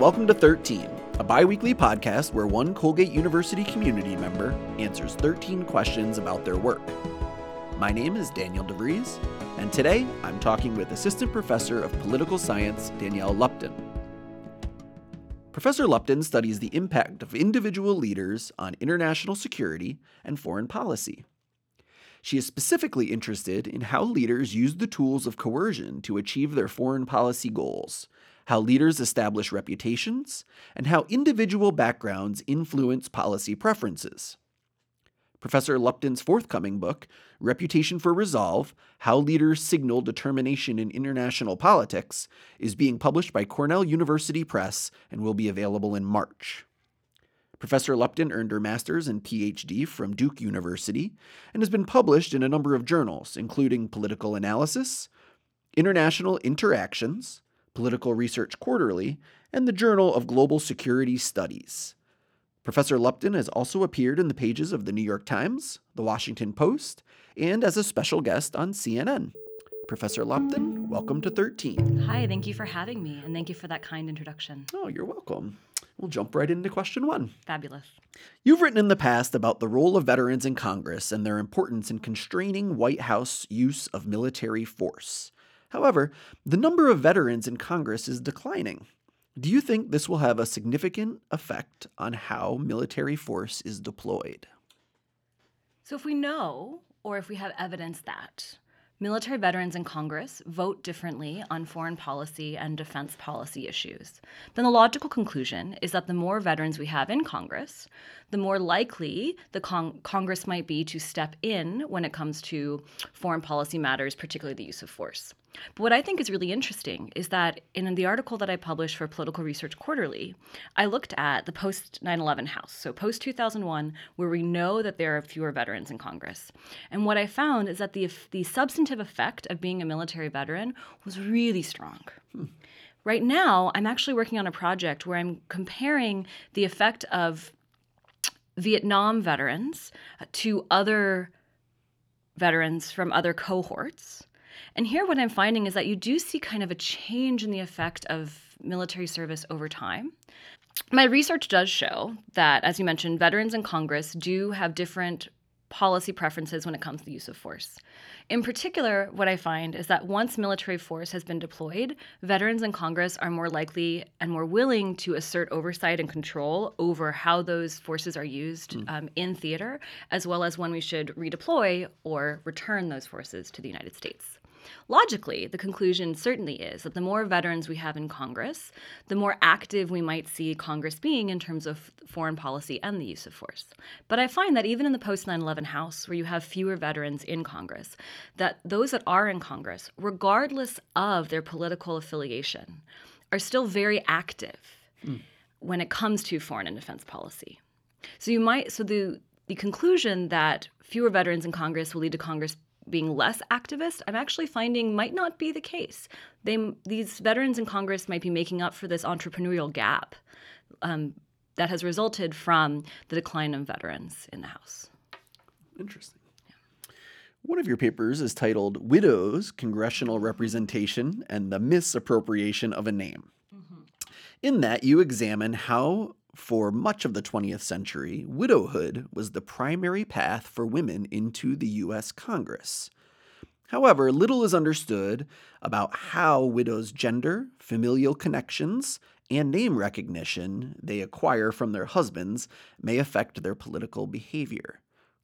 Welcome to 13, a bi weekly podcast where one Colgate University community member answers 13 questions about their work. My name is Daniel DeVries, and today I'm talking with Assistant Professor of Political Science Danielle Lupton. Professor Lupton studies the impact of individual leaders on international security and foreign policy. She is specifically interested in how leaders use the tools of coercion to achieve their foreign policy goals, how leaders establish reputations, and how individual backgrounds influence policy preferences. Professor Lupton's forthcoming book, Reputation for Resolve How Leaders Signal Determination in International Politics, is being published by Cornell University Press and will be available in March. Professor Lupton earned her master's and PhD from Duke University and has been published in a number of journals, including Political Analysis, International Interactions, Political Research Quarterly, and the Journal of Global Security Studies. Professor Lupton has also appeared in the pages of the New York Times, the Washington Post, and as a special guest on CNN. Professor Lupton, welcome to 13. Hi, thank you for having me, and thank you for that kind introduction. Oh, you're welcome. We'll jump right into question one. Fabulous. You've written in the past about the role of veterans in Congress and their importance in constraining White House use of military force. However, the number of veterans in Congress is declining. Do you think this will have a significant effect on how military force is deployed? So, if we know, or if we have evidence that military veterans in Congress vote differently on foreign policy and defense policy issues, then the logical conclusion is that the more veterans we have in Congress, the more likely the con- Congress might be to step in when it comes to foreign policy matters, particularly the use of force. But what I think is really interesting is that in the article that I published for Political Research Quarterly, I looked at the post 9 11 House, so post 2001, where we know that there are fewer veterans in Congress. And what I found is that the, the substantive effect of being a military veteran was really strong. Hmm. Right now, I'm actually working on a project where I'm comparing the effect of Vietnam veterans to other veterans from other cohorts and here, what I'm finding is that you do see kind of a change in the effect of military service over time. My research does show that, as you mentioned, veterans in Congress do have different policy preferences when it comes to the use of force. In particular, what I find is that once military force has been deployed, veterans in Congress are more likely and more willing to assert oversight and control over how those forces are used mm. um, in theater, as well as when we should redeploy or return those forces to the United States. Logically, the conclusion certainly is that the more veterans we have in Congress, the more active we might see Congress being in terms of foreign policy and the use of force. But I find that even in the post 9 11 House, where you have fewer veterans in Congress, that those that are in Congress, regardless of their political affiliation, are still very active mm. when it comes to foreign and defense policy. So you might, so the the conclusion that fewer veterans in Congress will lead to Congress being less activist, I'm actually finding might not be the case. They, these veterans in Congress might be making up for this entrepreneurial gap um, that has resulted from the decline of veterans in the House. Interesting. One of your papers is titled Widows, Congressional Representation and the Misappropriation of a Name. Mm-hmm. In that, you examine how for much of the 20th century, widowhood was the primary path for women into the U.S. Congress. However, little is understood about how widows' gender, familial connections, and name recognition they acquire from their husbands may affect their political behavior.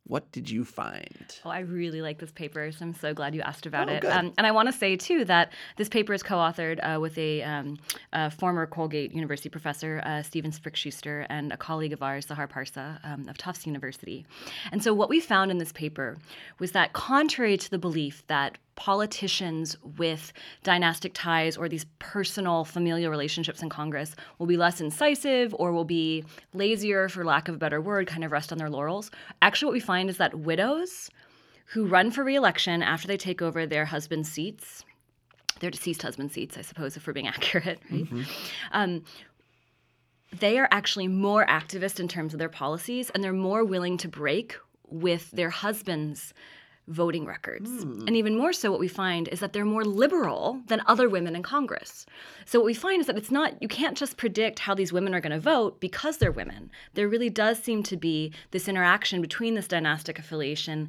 What did you find? Oh, I really like this paper, so I'm so glad you asked about oh, it. Um, and I want to say, too, that this paper is co authored uh, with a, um, a, former Colgate University professor, uh, Steven Schuster, and a colleague of ours, Sahar Parsa um, of Tufts University. And so, what we found in this paper was that, contrary to the belief that politicians with dynastic ties or these personal familial relationships in Congress will be less incisive or will be lazier, for lack of a better word, kind of rest on their laurels. Actually, what we find is that widows who run for reelection after they take over their husband's seats, their deceased husband's seats, I suppose, if we're being accurate, right? Mm-hmm. Um, they are actually more activist in terms of their policies and they're more willing to break with their husband's voting records. And even more so, what we find is that they're more liberal than other women in Congress. So, what we find is that it's not, you can't just predict how these women are going to vote because they're women. There really does seem to be this interaction between this dynastic affiliation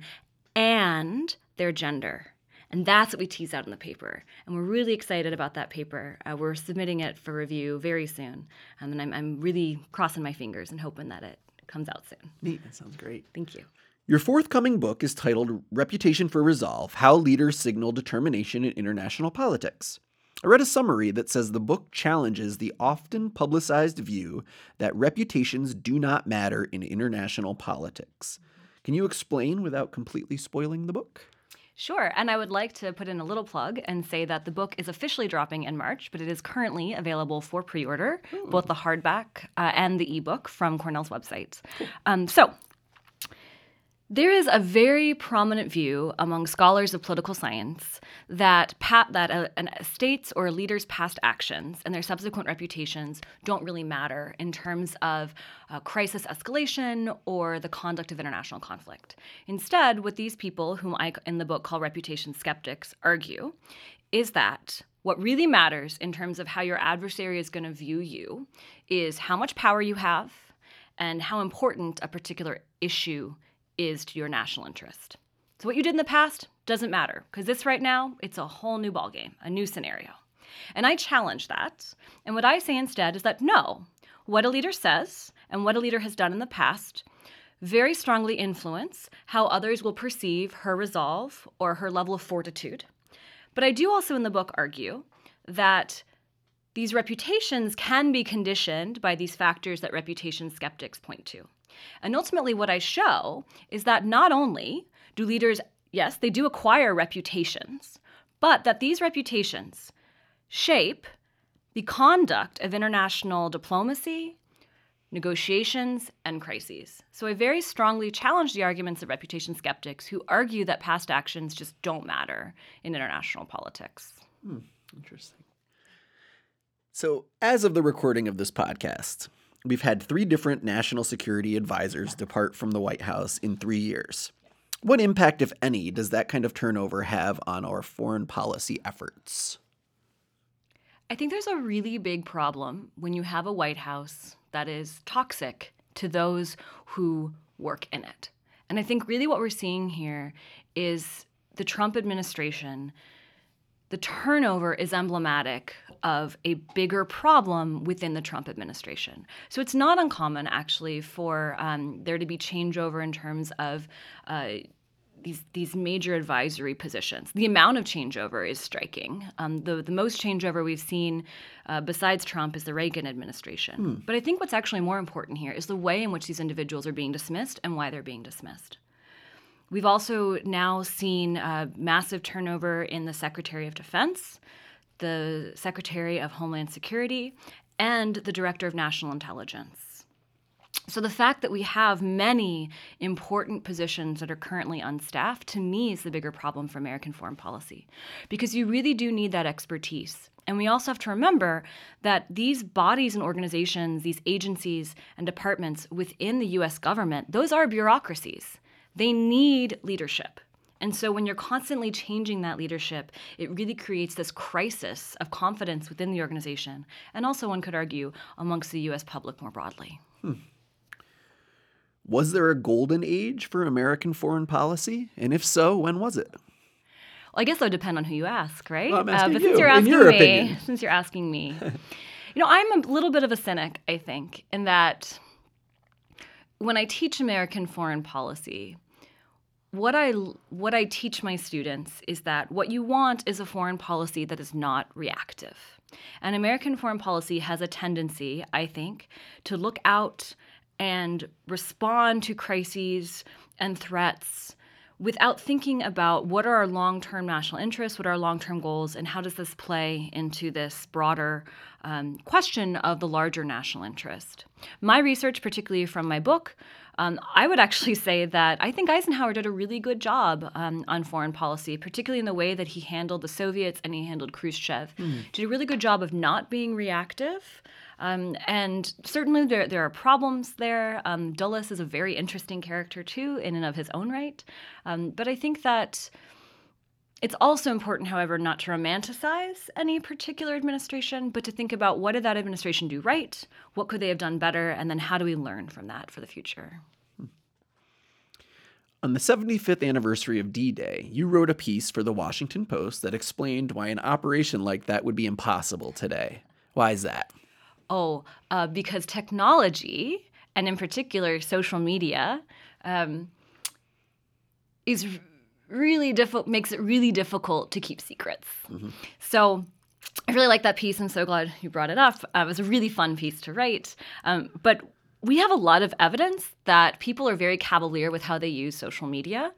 and their gender. And that's what we tease out in the paper. And we're really excited about that paper. Uh, we're submitting it for review very soon. Um, and I'm, I'm really crossing my fingers and hoping that it comes out soon. Neat. That sounds great. Thank you. Your forthcoming book is titled Reputation for Resolve How Leaders Signal Determination in International Politics. I read a summary that says the book challenges the often publicized view that reputations do not matter in international politics. Can you explain without completely spoiling the book? Sure. And I would like to put in a little plug and say that the book is officially dropping in March, but it is currently available for pre order, both the hardback uh, and the ebook from Cornell's website. Um, so, there is a very prominent view among scholars of political science that that a, a states or leaders' past actions and their subsequent reputations don't really matter in terms of uh, crisis escalation or the conduct of international conflict. Instead, what these people, whom I in the book call reputation skeptics, argue is that what really matters in terms of how your adversary is going to view you is how much power you have and how important a particular issue is to your national interest. So what you did in the past doesn't matter because this right now, it's a whole new ballgame, a new scenario. And I challenge that. And what I say instead is that no, what a leader says and what a leader has done in the past very strongly influence how others will perceive her resolve or her level of fortitude. But I do also in the book argue that these reputations can be conditioned by these factors that reputation skeptics point to. And ultimately, what I show is that not only do leaders, yes, they do acquire reputations, but that these reputations shape the conduct of international diplomacy, negotiations, and crises. So I very strongly challenge the arguments of reputation skeptics who argue that past actions just don't matter in international politics. Hmm, interesting. So, as of the recording of this podcast, we've had three different national security advisors depart from the White House in three years. What impact, if any, does that kind of turnover have on our foreign policy efforts? I think there's a really big problem when you have a White House that is toxic to those who work in it. And I think really what we're seeing here is the Trump administration, the turnover is emblematic of a bigger problem within the Trump administration. So it's not uncommon, actually, for um, there to be changeover in terms of uh, these these major advisory positions. The amount of changeover is striking. Um, the the most changeover we've seen uh, besides Trump is the Reagan administration. But I think what's actually more important here is the way in which these individuals are being dismissed and why they're being dismissed. We've also now seen uh, massive turnover in the Secretary of Defense, the Secretary of Homeland Security, and the Director of National Intelligence. So the fact that we have many important positions that are currently unstaffed, to me, is the bigger problem for American foreign policy. Because you really do need that expertise. And we also have to remember that these bodies and organizations, these agencies and departments within the US government, those are bureaucracies. They need leadership. And so when you're constantly changing that leadership, it really creates this crisis of confidence within the organization, and also, one could argue, amongst the US public more broadly. Hmm. Was there a golden age for American foreign policy? And if so, when was it? Well, I guess that would depend on who you ask, right? Well, asking uh, but you, since you're in asking your me, opinion. since you're asking me, you know, I'm a little bit of a cynic, I think, in that when I teach American foreign policy, what I what I teach my students is that what you want is a foreign policy that is not reactive. And American foreign policy has a tendency, I think, to look out and respond to crises and threats without thinking about what are our long-term national interests, what are our long-term goals, and how does this play into this broader um, question of the larger national interest. My research, particularly from my book, um, I would actually say that I think Eisenhower did a really good job um, on foreign policy, particularly in the way that he handled the Soviets and he handled Khrushchev. Mm. Did a really good job of not being reactive. Um, and certainly there, there are problems there. Um, Dulles is a very interesting character, too, in and of his own right. Um, but I think that it's also important, however, not to romanticize any particular administration, but to think about what did that administration do right, what could they have done better, and then how do we learn from that for the future. On the 75th anniversary of D Day, you wrote a piece for the Washington Post that explained why an operation like that would be impossible today. Why is that? Oh, uh, because technology, and in particular social media, um, is really difficult makes it really difficult to keep secrets. Mm-hmm. So I really like that piece. I'm so glad you brought it up. Uh, it was a really fun piece to write. Um, but we have a lot of evidence that people are very cavalier with how they use social media.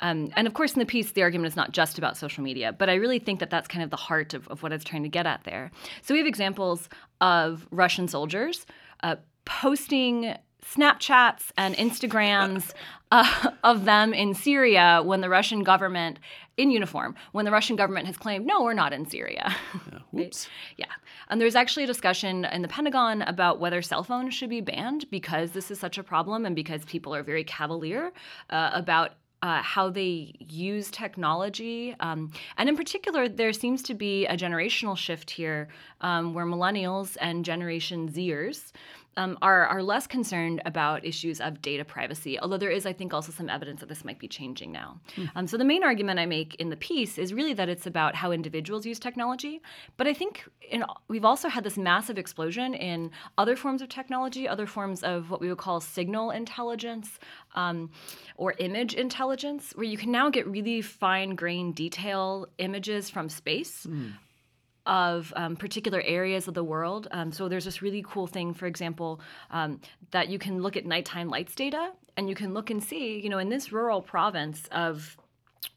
Um, and of course, in the piece, the argument is not just about social media, but I really think that that's kind of the heart of, of what I was trying to get at there. So we have examples of Russian soldiers uh, posting Snapchats and Instagrams uh, of them in Syria when the Russian government, in uniform, when the Russian government has claimed, no, we're not in Syria. Yeah, whoops. yeah. And there's actually a discussion in the Pentagon about whether cell phones should be banned because this is such a problem and because people are very cavalier uh, about uh, how they use technology. Um, and in particular, there seems to be a generational shift here um, where millennials and Generation Zers um, are, are less concerned about issues of data privacy, although there is, I think, also some evidence that this might be changing now. Mm. Um, so the main argument I make in the piece is really that it's about how individuals use technology. But I think in, we've also had this massive explosion in other forms of technology, other forms of what we would call signal intelligence um, or image intelligence, where you can now get really fine grained detail images from space. Mm of um, particular areas of the world. Um, so there's this really cool thing, for example, um, that you can look at nighttime lights data and you can look and see, you know, in this rural province of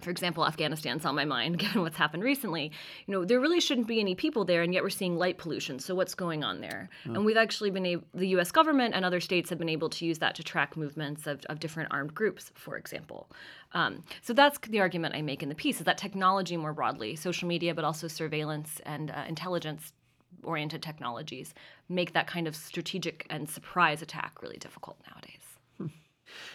for example, Afghanistan's on my mind given what's happened recently. You know, there really shouldn't be any people there, and yet we're seeing light pollution. So what's going on there? Oh. And we've actually been able, the U.S. government and other states have been able to use that to track movements of, of different armed groups, for example. Um, so that's the argument I make in the piece: is that technology more broadly, social media, but also surveillance and uh, intelligence oriented technologies make that kind of strategic and surprise attack really difficult nowadays.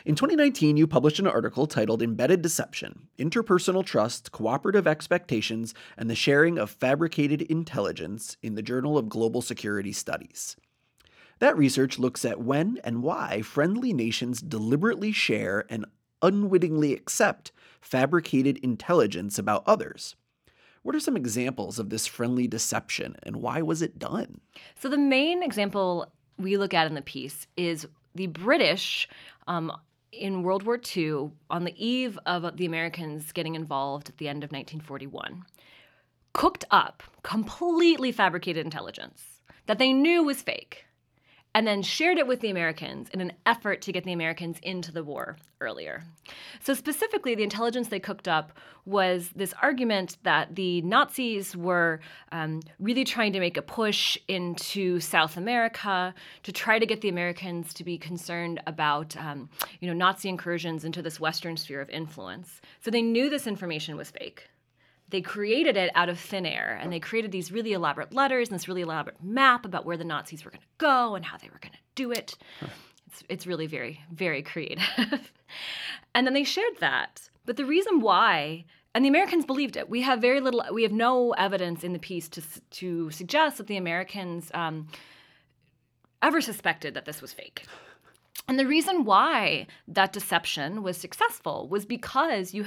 In 2019, you published an article titled Embedded Deception Interpersonal Trust, Cooperative Expectations, and the Sharing of Fabricated Intelligence in the Journal of Global Security Studies. That research looks at when and why friendly nations deliberately share and unwittingly accept fabricated intelligence about others. What are some examples of this friendly deception and why was it done? So, the main example we look at in the piece is the British um, in World War II, on the eve of the Americans getting involved at the end of 1941, cooked up completely fabricated intelligence that they knew was fake and then shared it with the Americans in an effort to get the Americans into the war earlier. So, specifically, the intelligence they cooked up was this argument that the Nazis were um, really trying to make a push into South America to try to get the Americans to be concerned about, um, you know, Nazi incursions into this Western sphere of influence. So, they knew this information was fake they created it out of thin air and they created these really elaborate letters and this really elaborate map about where the Nazis were going to go and how they were going to do it. It's, it's really very, very creative. and then they shared that. But the reason why, and the Americans believed it, we have very little, we have no evidence in the piece to, to suggest that the Americans um, ever suspected that this was fake. And the reason why that deception was successful was because you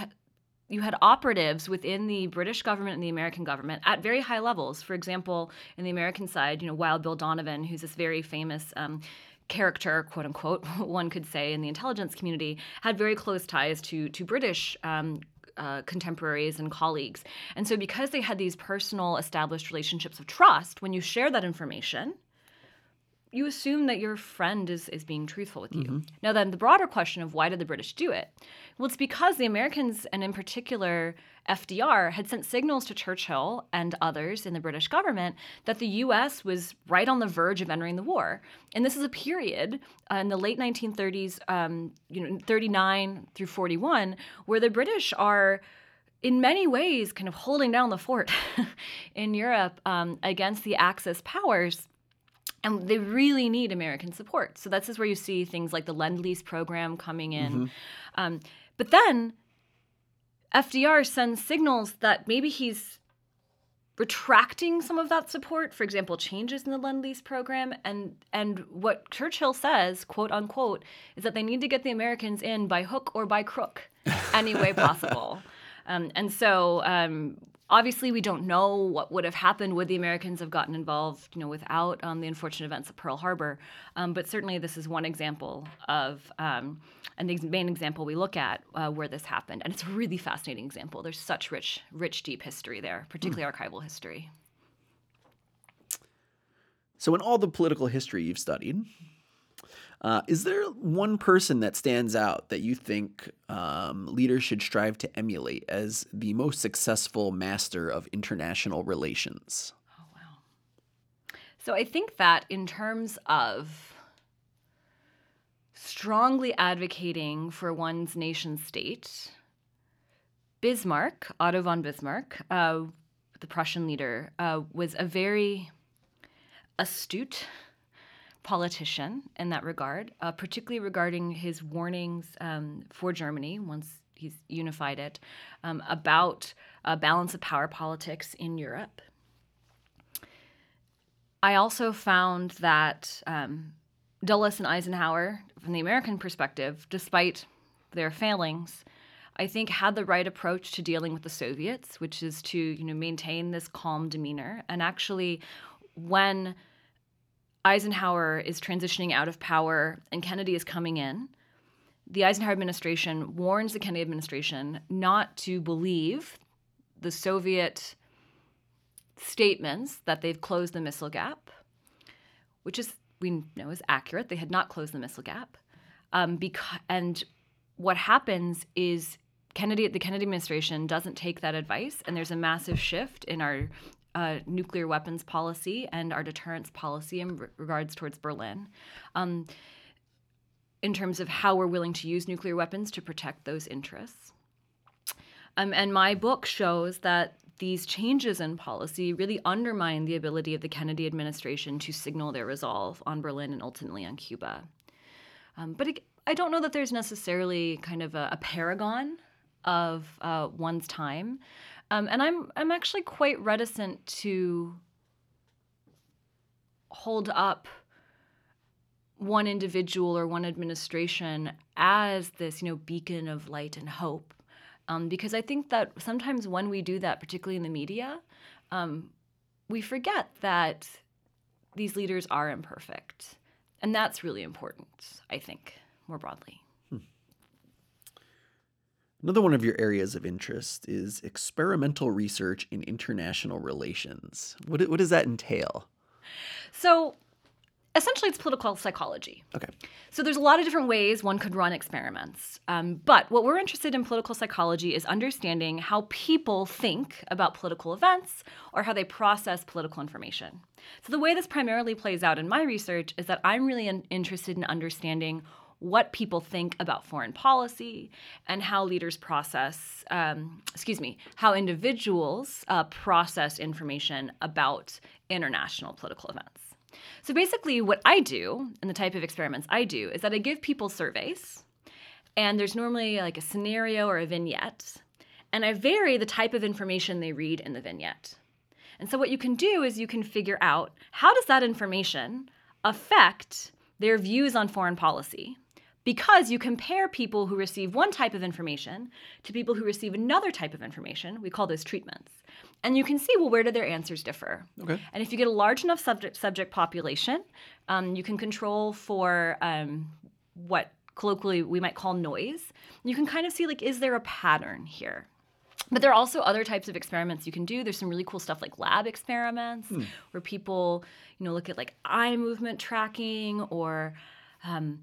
you had operatives within the British government and the American government at very high levels. For example, in the American side, you know, Wild Bill Donovan, who's this very famous um, character, quote unquote, one could say, in the intelligence community, had very close ties to to British. Um, uh, contemporaries and colleagues. And so, because they had these personal established relationships of trust, when you share that information, you assume that your friend is, is being truthful with you. Mm-hmm. Now, then, the broader question of why did the British do it? Well, it's because the Americans, and in particular FDR, had sent signals to Churchill and others in the British government that the U.S. was right on the verge of entering the war. And this is a period uh, in the late 1930s, um, you know, 39 through 41, where the British are in many ways kind of holding down the fort in Europe um, against the Axis powers and they really need American support. So that's just where you see things like the Lend Lease program coming in. Mm-hmm. Um, but then FDR sends signals that maybe he's retracting some of that support. For example, changes in the Lend Lease program, and and what Churchill says, quote unquote, is that they need to get the Americans in by hook or by crook, any way possible. Um, and so um, obviously we don't know what would have happened. Would the americans have gotten involved you know without um, the unfortunate events of pearl harbor? Um, but certainly this is one example of um, and the main example we look at uh, where this happened. And it's a really fascinating example. There's such rich rich deep history there particularly mm. archival history. So in all the political history you've studied uh, is there one person that stands out that you think um, leaders should strive to emulate as the most successful master of international relations? Oh, wow. So I think that in terms of strongly advocating for one's nation state, Bismarck, Otto von Bismarck, uh, the Prussian leader, uh, was a very astute politician in that regard, uh, particularly regarding his warnings um, for Germany once he's unified it um, about a balance of power politics in Europe. I also found that um, Dulles and Eisenhower, from the American perspective, despite their failings, I think had the right approach to dealing with the Soviets, which is to you know maintain this calm demeanor and actually when Eisenhower is transitioning out of power and Kennedy is coming in, the Eisenhower administration warns the Kennedy administration not to believe the Soviet statements that they've closed the missile gap, which is we know is accurate. They had not closed the missile gap, um, and what happens is Kennedy, the Kennedy administration doesn't take that advice, and there's a massive shift in our uh, nuclear weapons policy and our deterrence policy in re- regards towards Berlin. Um, in terms of how we're willing to use nuclear weapons to protect those interests. Um, and my book shows that these changes in policy really undermine the ability of the Kennedy administration to signal their resolve on Berlin and ultimately on Cuba. Um, but I don't know that there's necessarily kind of a, a paragon of uh, one's time. Um, and I'm I'm actually quite reticent to hold up one individual or one administration as this you know beacon of light and hope. Um, because i think that sometimes when we do that particularly in the media um, we forget that these leaders are imperfect. And that's really important i think more broadly Another one of your areas of interest is experimental research in international relations. What, what does that entail? So, essentially, it's political psychology. Okay. So, there's a lot of different ways one could run experiments. Um, but what we're interested in political psychology is understanding how people think about political events or how they process political information. So, the way this primarily plays out in my research is that I'm really in- interested in understanding what people think about foreign policy and how leaders process, um, excuse me, how individuals uh, process information about international political events. So basically, what I do and the type of experiments I do is that I give people surveys, and there's normally like a scenario or a vignette, and I vary the type of information they read in the vignette. And so what you can do is you can figure out how does that information affect their views on foreign policy because you compare people who receive one type of information to people who receive another type of information. We call those treatments. And you can see, well, where do their answers differ? Okay. And if you get a large enough subject, subject population, um, you can control for um, what colloquially we might call noise. You can kind of see, like, is there a pattern here? But there are also other types of experiments you can do. There's some really cool stuff like lab experiments where people, you know, look at like eye movement tracking or um,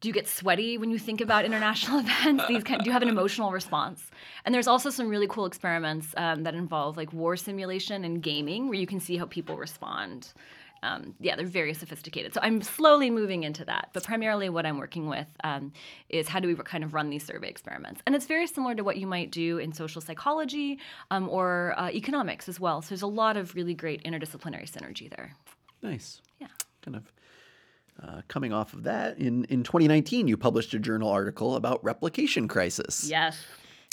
do you get sweaty when you think about international events? These kind, do you have an emotional response? And there's also some really cool experiments um, that involve like war simulation and gaming where you can see how people respond. Um, yeah, they're very sophisticated. So I'm slowly moving into that. But primarily, what I'm working with um, is how do we kind of run these survey experiments? And it's very similar to what you might do in social psychology um, or uh, economics as well. So there's a lot of really great interdisciplinary synergy there. Nice. Yeah. Kind of uh, coming off of that, in, in 2019, you published a journal article about replication crisis. Yes.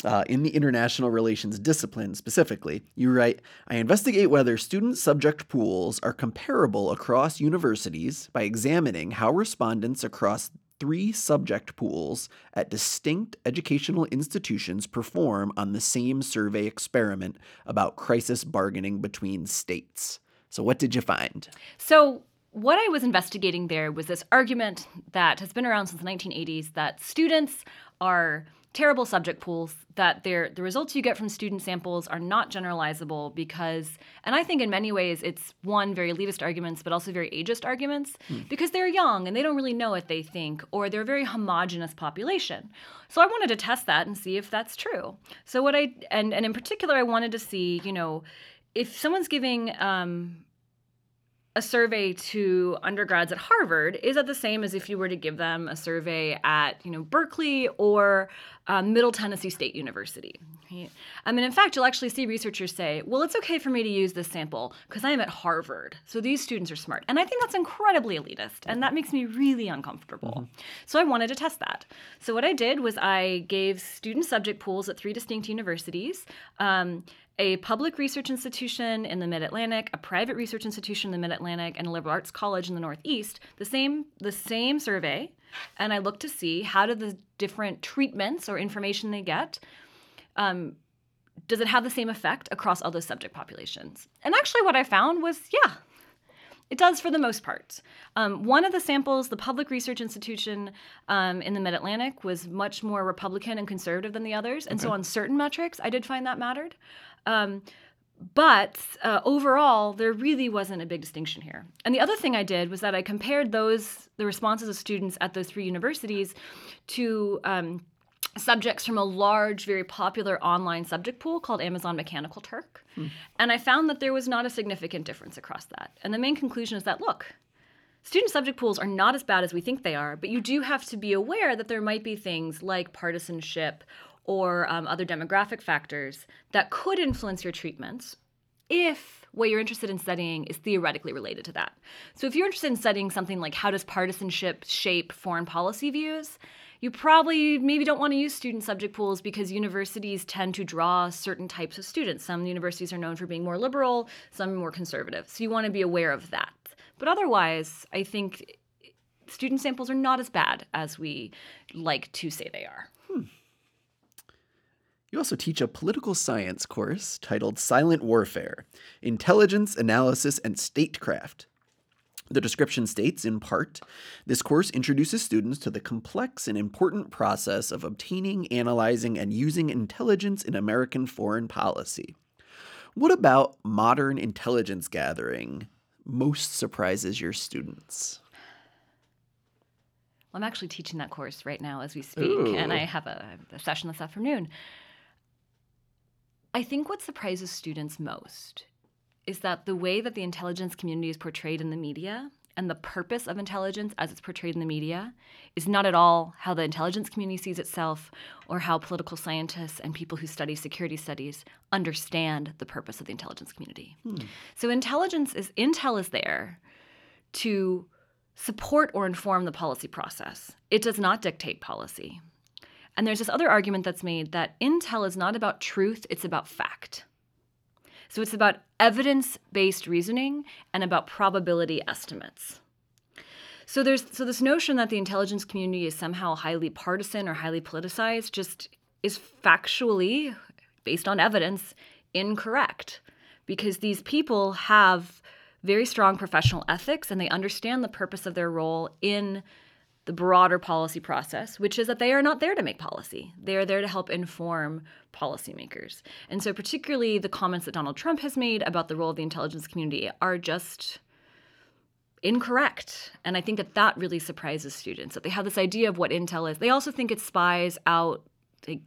Uh, in the international relations discipline specifically, you write I investigate whether student subject pools are comparable across universities by examining how respondents across three subject pools at distinct educational institutions perform on the same survey experiment about crisis bargaining between states. So, what did you find? So, what I was investigating there was this argument that has been around since the 1980s that students are terrible subject pools that the results you get from student samples are not generalizable because and i think in many ways it's one very elitist arguments but also very ageist arguments because they're young and they don't really know what they think or they're a very homogenous population. So i wanted to test that and see if that's true. So what i and, and in particular i wanted to see you know if someone's giving um, a survey to undergrads at Harvard, is that the same as if you were to give them a survey at you know Berkeley or um, Middle Tennessee State University? Right? I mean, in fact, you'll actually see researchers say, "Well, it's okay for me to use this sample because I am at Harvard, so these students are smart," and I think that's incredibly elitist, and that makes me really uncomfortable. So I wanted to test that. So what I did was I gave student subject pools at three distinct universities. Um, a public research institution in the Mid Atlantic, a private research institution in the Mid Atlantic, and a liberal arts college in the Northeast, the same the same survey, and I looked to see how do the different treatments or information they get. Um, does it have the same effect across all those subject populations? And actually, what I found was, yeah, it does for the most part. Um, one of the samples, the Public Research Institution um, in the Mid Atlantic, was much more Republican and conservative than the others. And so on certain metrics, I did find that mattered. Um, but uh, overall, there really wasn't a big distinction here. And the other thing I did was that I compared those the responses of students at those three universities to um, subjects from a large, very popular online subject pool called Amazon Mechanical Turk. And I found that there was not a significant difference across that. And the main conclusion is that look, student subject pools are not as bad as we think they are, but you do have to be aware that there might be things like partisanship or um, other demographic factors that could influence your treatments if what you're interested in studying is theoretically related to that. So if you're interested in studying something like how does partisanship shape foreign policy views, you probably maybe don't want to use student subject pools because universities tend to draw certain types of students. Some universities are known for being more liberal, some more conservative. So you want to be aware of that. But otherwise, I think student samples are not as bad as we like to say they are. You also teach a political science course titled Silent Warfare Intelligence, Analysis, and Statecraft. The description states, in part, this course introduces students to the complex and important process of obtaining, analyzing, and using intelligence in American foreign policy. What about modern intelligence gathering most surprises your students? I'm actually teaching that course right now as we speak, and I have a, a session this afternoon. I think what surprises students most is that the way that the intelligence community is portrayed in the media and the purpose of intelligence as it's portrayed in the media is not at all how the intelligence community sees itself or how political scientists and people who study security studies understand the purpose of the intelligence community. Hmm. So intelligence is intel is there to support or inform the policy process. It does not dictate policy. And there's this other argument that's made that intel is not about truth, it's about fact. So it's about evidence based reasoning and about probability estimates. So there's so this notion that the intelligence community is somehow highly partisan or highly politicized just is factually based on evidence incorrect because these people have very strong professional ethics and they understand the purpose of their role in the broader policy process, which is that they are not there to make policy. They are there to help inform policymakers. And so, particularly the comments that Donald Trump has made about the role of the intelligence community are just incorrect. And I think that that really surprises students that they have this idea of what intel is. They also think it's spies out, like,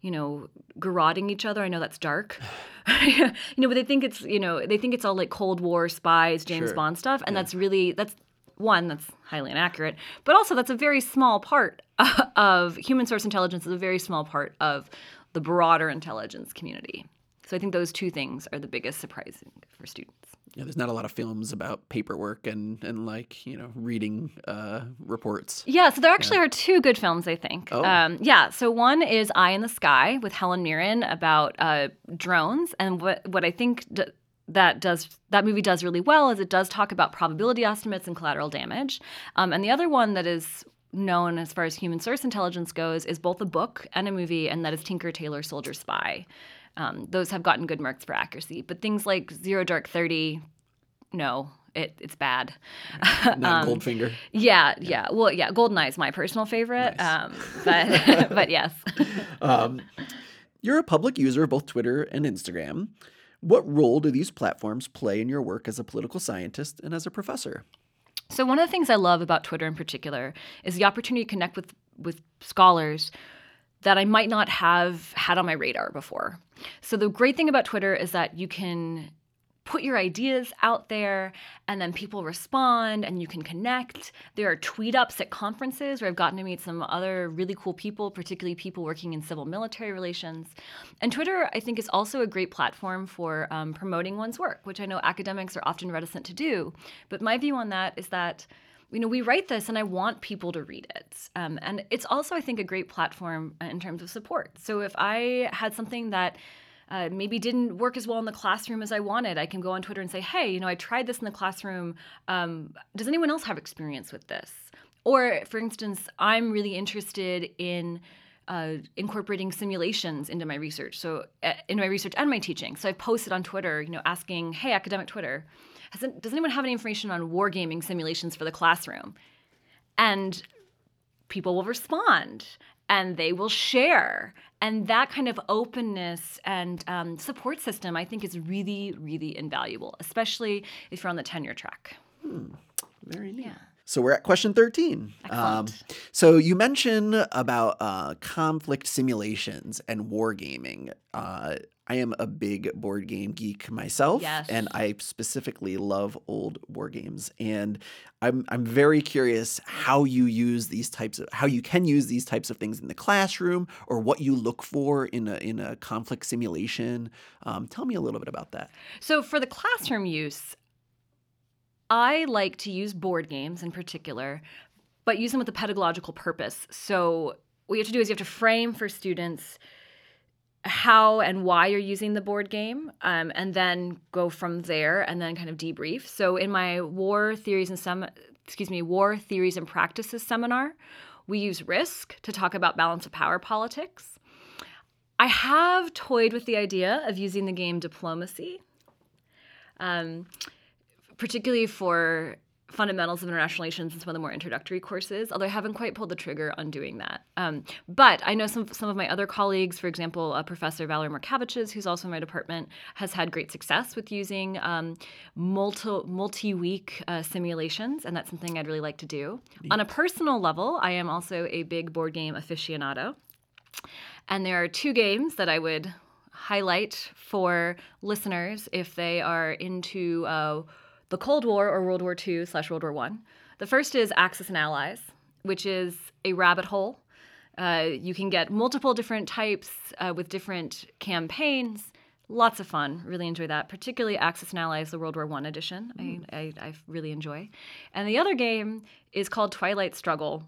you know, garroting each other. I know that's dark. you know, but they think it's, you know, they think it's all like Cold War spies, James Sure. Bond stuff. And that's really, that's one, that's highly inaccurate. But also, that's a very small part of human source intelligence, is a very small part of the broader intelligence community. So I think those two things are the biggest surprising for students. Yeah, there's not a lot of films about paperwork and and like you know reading uh, reports. Yeah, so there actually are two good films, I think. Oh. Um, yeah, so one is Eye in the Sky with Helen Mirren about uh, drones, and what what I think d- that does that movie does really well is it does talk about probability estimates and collateral damage. Um, and the other one that is known as far as human source intelligence goes is both a book and a movie, and that is Tinker Tailor Soldier Spy. Um, those have gotten good marks for accuracy, but things like Zero Dark Thirty, no, it, it's bad. Not Um, Goldfinger. Yeah, yeah. Well, yeah, Goldeneye is my personal favorite. Nice. Um, but but yes. Um, you're a public user of both Twitter and Instagram. What role do these platforms play in your work as a political scientist and as a professor? So one of the things I love about Twitter in particular is the opportunity to connect with with scholars that I might not have had on my radar before. So the great thing about Twitter is that you can put your ideas out there and then people respond and you can connect. There are tweet ups at conferences where I've gotten to meet some other really cool people, particularly people working in civil military relations. And Twitter, I think, is also a great platform for um, promoting one's work, which I know academics are often reticent to do. But my view on that is that you know, we write this and I want people to read it. Um, and it's also, I think, a great platform uh, in terms of support. So if I had something that uh, maybe didn't work as well in the classroom as I wanted, I can go on Twitter and say, hey, you know, I tried this in the classroom. Um, does anyone else have experience with this? Or, for instance, I'm really interested in uh, incorporating simulations into my research. So, uh, in my research and my teaching. So, I posted on Twitter, you know, asking, "Hey, academic Twitter, it, does anyone have any information on wargaming simulations for the classroom?" And people will respond, and they will share, and that kind of openness and um, support system, I think, is really, really invaluable, especially if you're on the tenure track. Very neat. Yeah. So we're at question 13. Um, so you mentioned about uh, conflict simulations and wargaming. Uh, I am a big board game geek myself, Yes. and I specifically love old war games. And I'm I'm very curious how you use these types of how you can use these types of things in the classroom, or what you look for in a in a conflict simulation. Um, tell me a little bit about that. So for the classroom use, I like to use board games in particular, but use them with a pedagogical purpose. So what you have to do is you have to frame for students how and why you're using the board game, um, and then go from there, and then kind of debrief. So in my war theories and some, excuse me, war theories and practices seminar, we use Risk to talk about balance of power politics. I have toyed with the idea of using the game Diplomacy um, particularly for fundamentals of international relations and some of the more introductory courses, although I haven't quite pulled the trigger on doing that. Um, but I know some, some of my other colleagues, for example, uh, Professor Valerie Morkevicius, who's also in my department, has had great success with using um, multi, multi-week uh, simulations, and that's something I'd really like to do. On a personal level, I am also a big board game aficionado. And there are two games that I would highlight for listeners if they are into uh, the Cold War or World War II slash World War One. The first is Axis and Allies, which is a rabbit hole. Uh, you can get multiple different types uh, with different campaigns. Lots of fun. Really enjoy that. Particularly Axis and Allies, the World War One edition. I, I, I really enjoy. And the other game is called Twilight Struggle,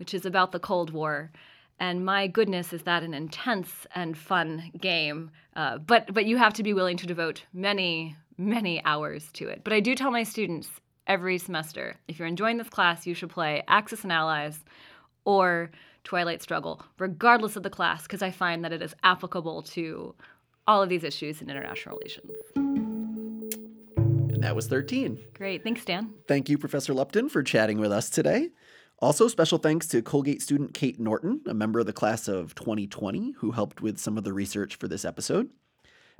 which is about the Cold War. And my goodness, is that an intense and fun game? Uh, but but you have to be willing to devote many many hours to it. But I do tell my students every semester, if you're enjoying this class, you should play Axis and Allies or Twilight Struggle, regardless of the class, because I find that it is applicable to all of these issues in international relations. And that was 13. Great, thanks, Dan. Thank you, Professor Lupton, for chatting with us today. Also, special thanks to Colgate student Kate Norton, a member of the class of 2020, who helped with some of the research for this episode.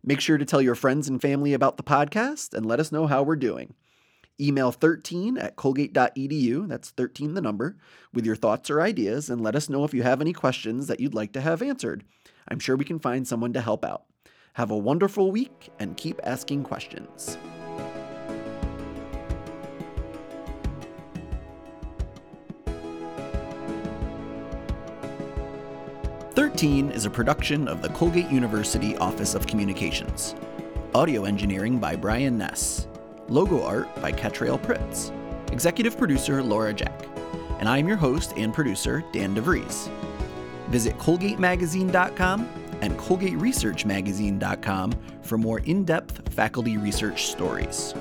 Make sure to tell your friends and family about the podcast and let us know how we're doing. Email 13 at colgate.edu, that's 13 the number, with your thoughts or ideas, and let us know if you have any questions that you'd like to have answered. I'm sure we can find someone to help out. Have a wonderful week and keep asking questions. 13 is a production of the Colgate University Office of Communications. Audio engineering by Brian Ness. Logo art by Catrail Pritz. Executive producer Laura Jack. And I'm your host and producer, Dan DeVries. Visit ColgateMagazine.com and ColgateResearchMagazine.com for more in depth faculty research stories.